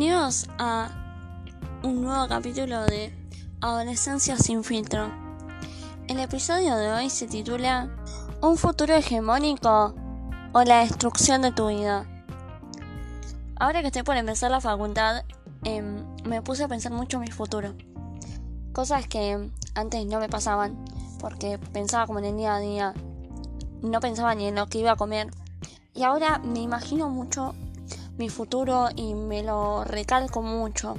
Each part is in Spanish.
Bienvenidos a un nuevo capítulo de Adolescencia sin filtro. El episodio de hoy se titula ¿Un futuro hegemónico o la destrucción de tu vida? Ahora que estoy por empezar la facultad, em, me puse a pensar mucho en mi futuro. Cosas que antes no me pasaban, porque pensaba como en el día a día. No pensaba ni en lo que iba a comer. Y ahora me imagino mucho mi futuro y me lo recalco mucho.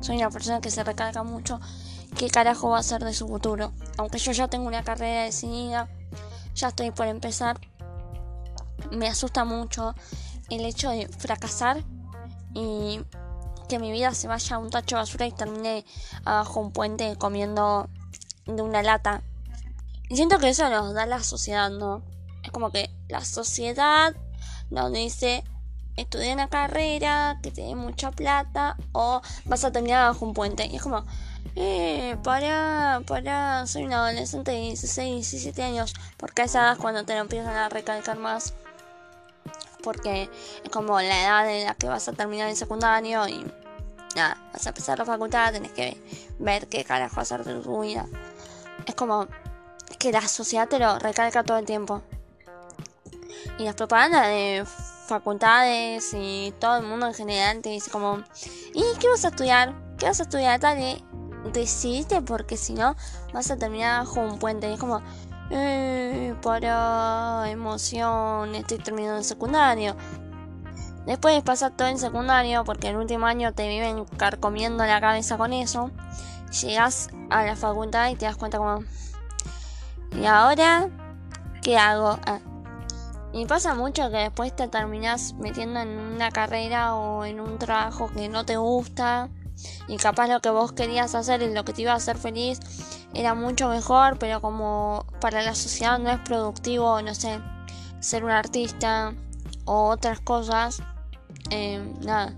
Soy una persona que se recalca mucho qué carajo va a ser de su futuro. Aunque yo ya tengo una carrera decidida, ya estoy por empezar, me asusta mucho el hecho de fracasar y que mi vida se vaya a un tacho de basura y termine abajo un puente comiendo de una lata. Y siento que eso nos da la sociedad, ¿no? Es como que la sociedad nos dice estudiar una carrera que dé mucha plata o vas a terminar bajo un puente. Y es como, eh, para, para, soy una adolescente de 16, 17 años. Porque esa es cuando te lo empiezan a recalcar más. Porque es como la edad en la que vas a terminar el secundario y nada, vas a empezar la facultad, tenés que ver qué carajo hacer de tu vida. Es como que la sociedad te lo recalca todo el tiempo. Y las propagandas de facultades y todo el mundo en general te dice como, ¿y qué vas a estudiar? ¿Qué vas a estudiar? Dale, decidiste porque si no vas a terminar bajo un puente. Y es como, eh, para emoción, estoy terminando el secundario. Después de pasar todo el secundario, porque el último año te viven carcomiendo la cabeza con eso, llegas a la facultad y te das cuenta como, ¿y ahora qué hago? Ah, y pasa mucho que después te terminas metiendo en una carrera o en un trabajo que no te gusta y capaz lo que vos querías hacer y lo que te iba a hacer feliz era mucho mejor, pero como para la sociedad no es productivo, no sé, ser un artista o otras cosas, eh, nada,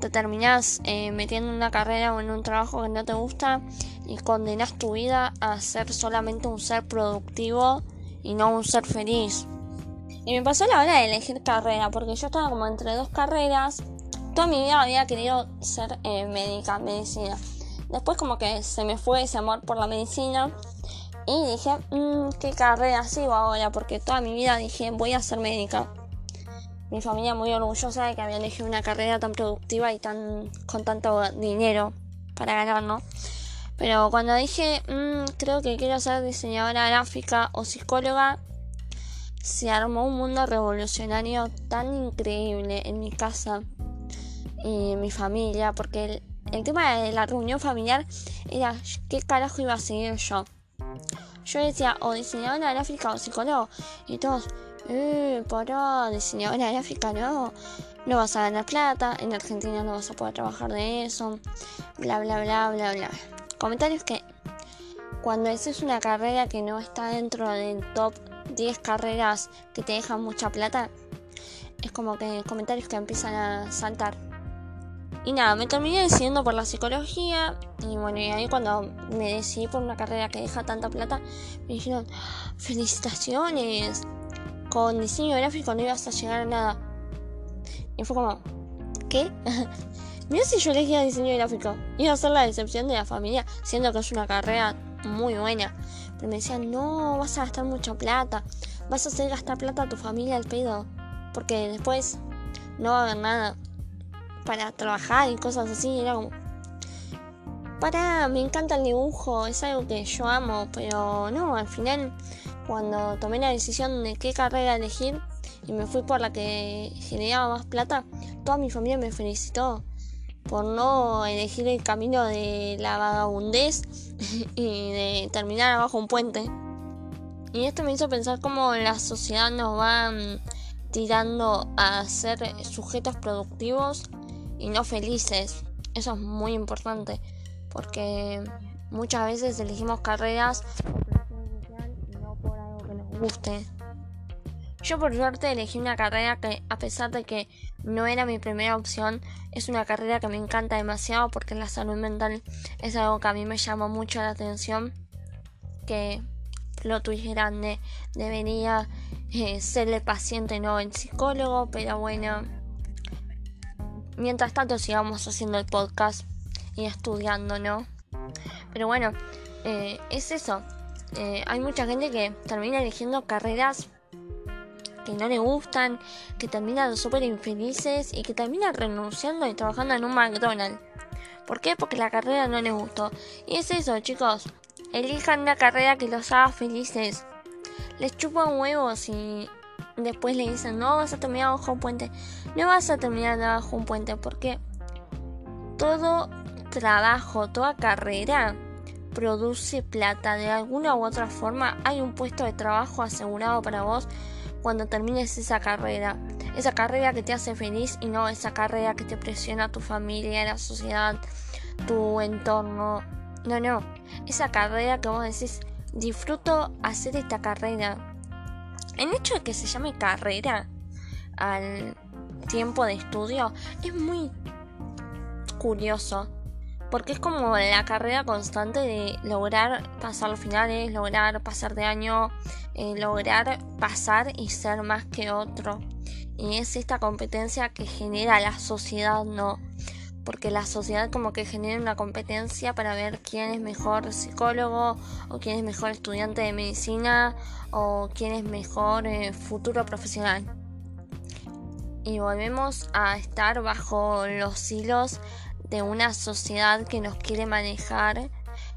te terminas eh, metiendo en una carrera o en un trabajo que no te gusta y condenas tu vida a ser solamente un ser productivo y no un ser feliz. Y me pasó la hora de elegir carrera, porque yo estaba como entre dos carreras. Toda mi vida había querido ser eh, médica, medicina. Después como que se me fue ese amor por la medicina. Y dije, mmm, ¿qué carrera sigo ahora? Porque toda mi vida dije, voy a ser médica. Mi familia muy orgullosa de que había elegido una carrera tan productiva y tan con tanto dinero para ganar, ¿no? Pero cuando dije, mmm, creo que quiero ser diseñadora gráfica o psicóloga, se armó un mundo revolucionario tan increíble en mi casa y en mi familia, porque el, tema de la reunión familiar era qué carajo iba a seguir yo. Yo decía, o diseñadora gráfica o psicólogo, y todos, eh, para diseñadora gráfica no, no vas a ganar plata, en Argentina no vas a poder trabajar de eso, bla bla bla bla bla. Comentarios que cuando es una carrera que no está dentro del top 10 carreras que te dejan mucha plata, es como que comentarios que empiezan a saltar. Y nada, me terminé decidiendo por la psicología. Y bueno, y ahí cuando me decidí por una carrera que deja tanta plata, me dijeron, felicitaciones, con diseño gráfico no ibas a llegar a nada. Y fue como, ¿qué? Mira si yo elegía diseño gráfico. Iba a ser la decepción de la familia, siendo que es una carrera muy buena. Pero me decían, no, vas a gastar mucha plata. Vas a hacer gastar plata a tu familia al pedo. Porque después no va a haber nada para trabajar y cosas así. Era como... Para, me encanta el dibujo, es algo que yo amo, pero no, al final cuando tomé la decisión de qué carrera elegir y me fui por la que generaba más plata, toda mi familia me felicitó por no elegir el camino de la vagabundez y de terminar abajo un puente. Y esto me hizo pensar cómo la sociedad nos va mm, tirando a ser sujetos productivos y no felices. Eso es muy importante porque muchas veces elegimos carreras y no por algo que nos guste. Yo por suerte elegí una carrera que a pesar de que no era mi primera opción, es una carrera que me encanta demasiado porque la salud mental es algo que a mí me llama mucho la atención. Que lo twist grande debería eh, ser el paciente, no el psicólogo, pero bueno, mientras tanto sigamos haciendo el podcast y estudiando, ¿no? Pero bueno, eh, es eso. Eh, hay mucha gente que termina eligiendo carreras que no le gustan, que terminan súper infelices y que terminan renunciando y trabajando en un McDonald's. ¿Por qué? Porque la carrera no les gustó. Y es eso, chicos. Elijan una carrera que los haga felices. Les chupan huevos y después le dicen, no vas a terminar bajo un puente. No vas a terminar bajo un puente porque todo trabajo, toda carrera produce plata. De alguna u otra forma hay un puesto de trabajo asegurado para vos cuando termines esa carrera. Esa carrera que te hace feliz y no esa carrera que te presiona tu familia, la sociedad, tu entorno. No, no. Esa carrera que vos decís, disfruto hacer esta carrera. El hecho de que se llame carrera al tiempo de estudio es muy curioso porque es como la carrera constante de lograr pasar los finales, lograr pasar de año, eh, lograr pasar y ser más que otro. Y es esta competencia que genera la sociedad, ¿no? Porque la sociedad como que genera una competencia para ver quién es mejor psicólogo o quién es mejor estudiante de medicina o quién es mejor eh, futuro profesional. Y volvemos a estar bajo los hilos de una sociedad que nos quiere manejar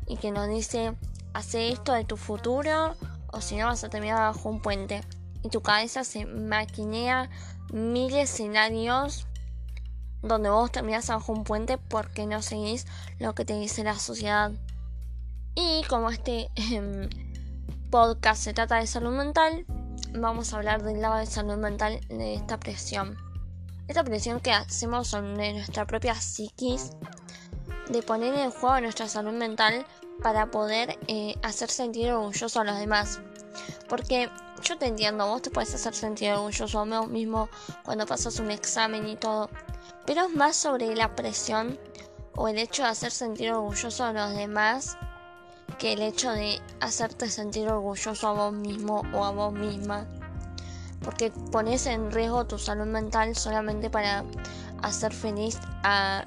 y que nos dice, hace esto de tu futuro o si no vas a terminar bajo un puente. Y tu cabeza se maquinea mil escenarios donde vos terminás bajo un puente porque no seguís lo que te dice la sociedad. Y como este em, podcast se trata de salud mental, vamos a hablar del lado de salud mental de esta presión esta presión que hacemos sobre nuestra propia psiquis, de poner en juego nuestra salud mental para poder eh, hacer sentir orgulloso a los demás. Porque yo te entiendo, vos te puedes hacer sentir orgulloso a vos mismo cuando pasas un examen y todo. Pero es más sobre la presión o el hecho de hacer sentir orgulloso a los demás que el hecho de hacerte sentir orgulloso a vos mismo o a vos misma porque pones en riesgo tu salud mental solamente para hacer feliz a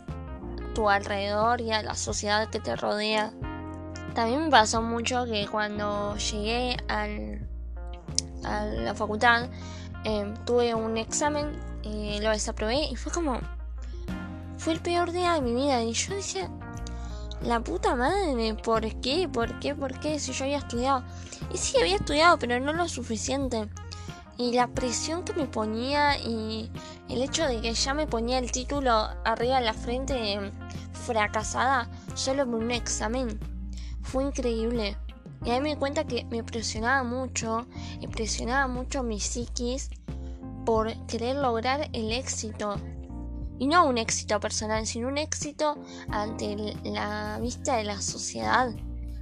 tu alrededor y a la sociedad que te rodea. También me pasó mucho que cuando llegué al, a la facultad em, tuve un examen y lo desaprobé y fue como... Fue el peor día de mi vida y yo decía, la puta madre, ¿por qué? ¿Por qué? ¿Por qué? Si yo había estudiado. Y sí, había estudiado, pero no lo suficiente y la presión que me ponía y el hecho de que ya me ponía el título arriba de la frente fracasada solo por un examen fue increíble. Y ahí me di cuenta que me presionaba mucho, y presionaba mucho mi psiquis por querer lograr el éxito. Y no un éxito personal, sino un éxito ante la vista de la sociedad.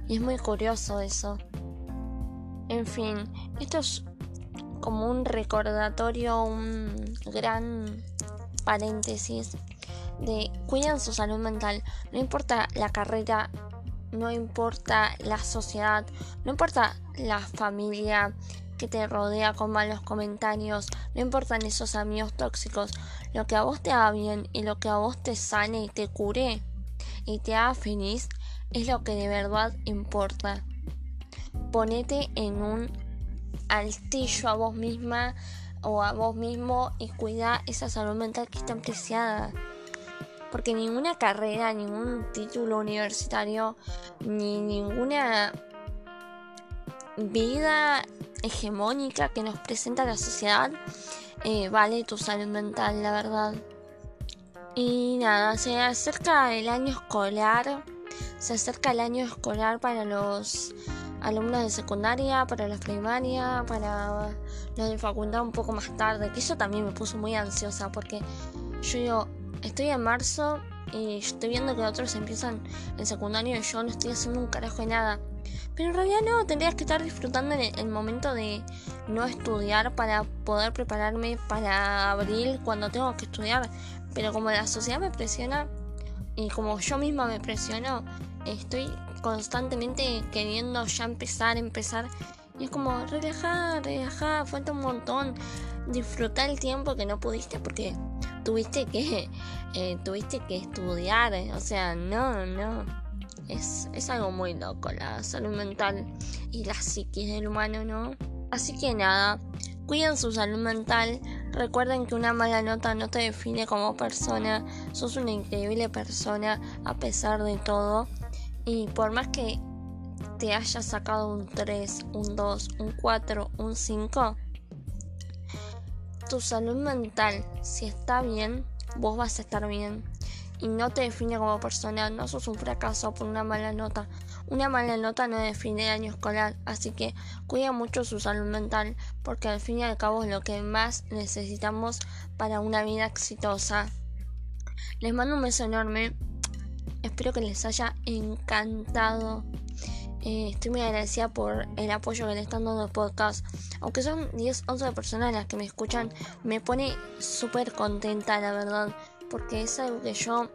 Y es muy curioso eso. En fin, esto es como un recordatorio, un gran paréntesis de cuiden su salud mental. No importa la carrera, no importa la sociedad, no importa la familia que te rodea con malos comentarios, no importan esos amigos tóxicos. Lo que a vos te haga bien y lo que a vos te sane y te cure y te haga feliz es lo que de verdad importa. Ponete en un altillo a vos misma o a vos mismo y cuida esa salud mental que es tan preciada. Porque ninguna carrera, ningún título universitario, ni ninguna vida hegemónica que nos presenta la sociedad eh, vale tu salud mental, la verdad. Y nada, se acerca el año escolar. Se acerca el año escolar para los alumnos de secundaria, para la primaria, para los de facultad un poco más tarde, que eso también me puso muy ansiosa porque yo digo, estoy en marzo y estoy viendo que otros empiezan en secundaria y yo no estoy haciendo un carajo de nada. Pero en realidad no, tendrías que estar disfrutando el momento de no estudiar para poder prepararme para abril cuando tengo que estudiar. Pero como la sociedad me presiona y como yo misma me presiono, estoy constantemente queriendo ya empezar, empezar. Y es como, relajar, relajar, falta un montón. Disfrutar el tiempo que no pudiste porque tuviste que, eh, tuviste que estudiar, o sea, no, no. Es, es algo muy loco la salud mental y la psiquis del humano, ¿no? Así que nada, cuiden su salud mental, recuerden que una mala nota no te define como persona, sos una increíble persona a pesar de todo y por más que te hayas sacado un 3, un 2, un 4, un 5, tu salud mental, si está bien, vos vas a estar bien. Y no te define como persona, no sos un fracaso por una mala nota. Una mala nota no define el año escolar, así que cuida mucho su salud mental, porque al fin y al cabo es lo que más necesitamos para una vida exitosa. Les mando un beso enorme, espero que les haya encantado eh, estoy muy agradecida por el apoyo que le están dando al podcast. Aunque son 10, 11 personas las que me escuchan, me pone súper contenta, la verdad. Porque es algo que yo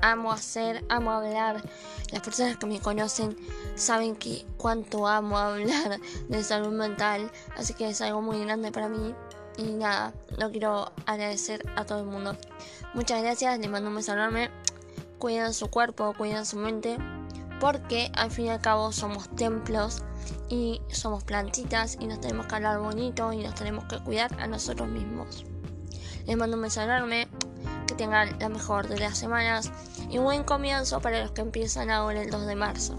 amo hacer, amo hablar. Las personas que me conocen saben que cuánto amo hablar de salud mental. Así que es algo muy grande para mí. Y nada, lo quiero agradecer a todo el mundo. Muchas gracias, les mando un beso enorme. Cuiden su cuerpo, cuiden su mente porque al fin y al cabo somos templos y somos plantitas y nos tenemos que hablar bonito y nos tenemos que cuidar a nosotros mismos. Les mando un beso enorme, que tengan la mejor de las semanas y buen comienzo para los que empiezan ahora el 2 de marzo.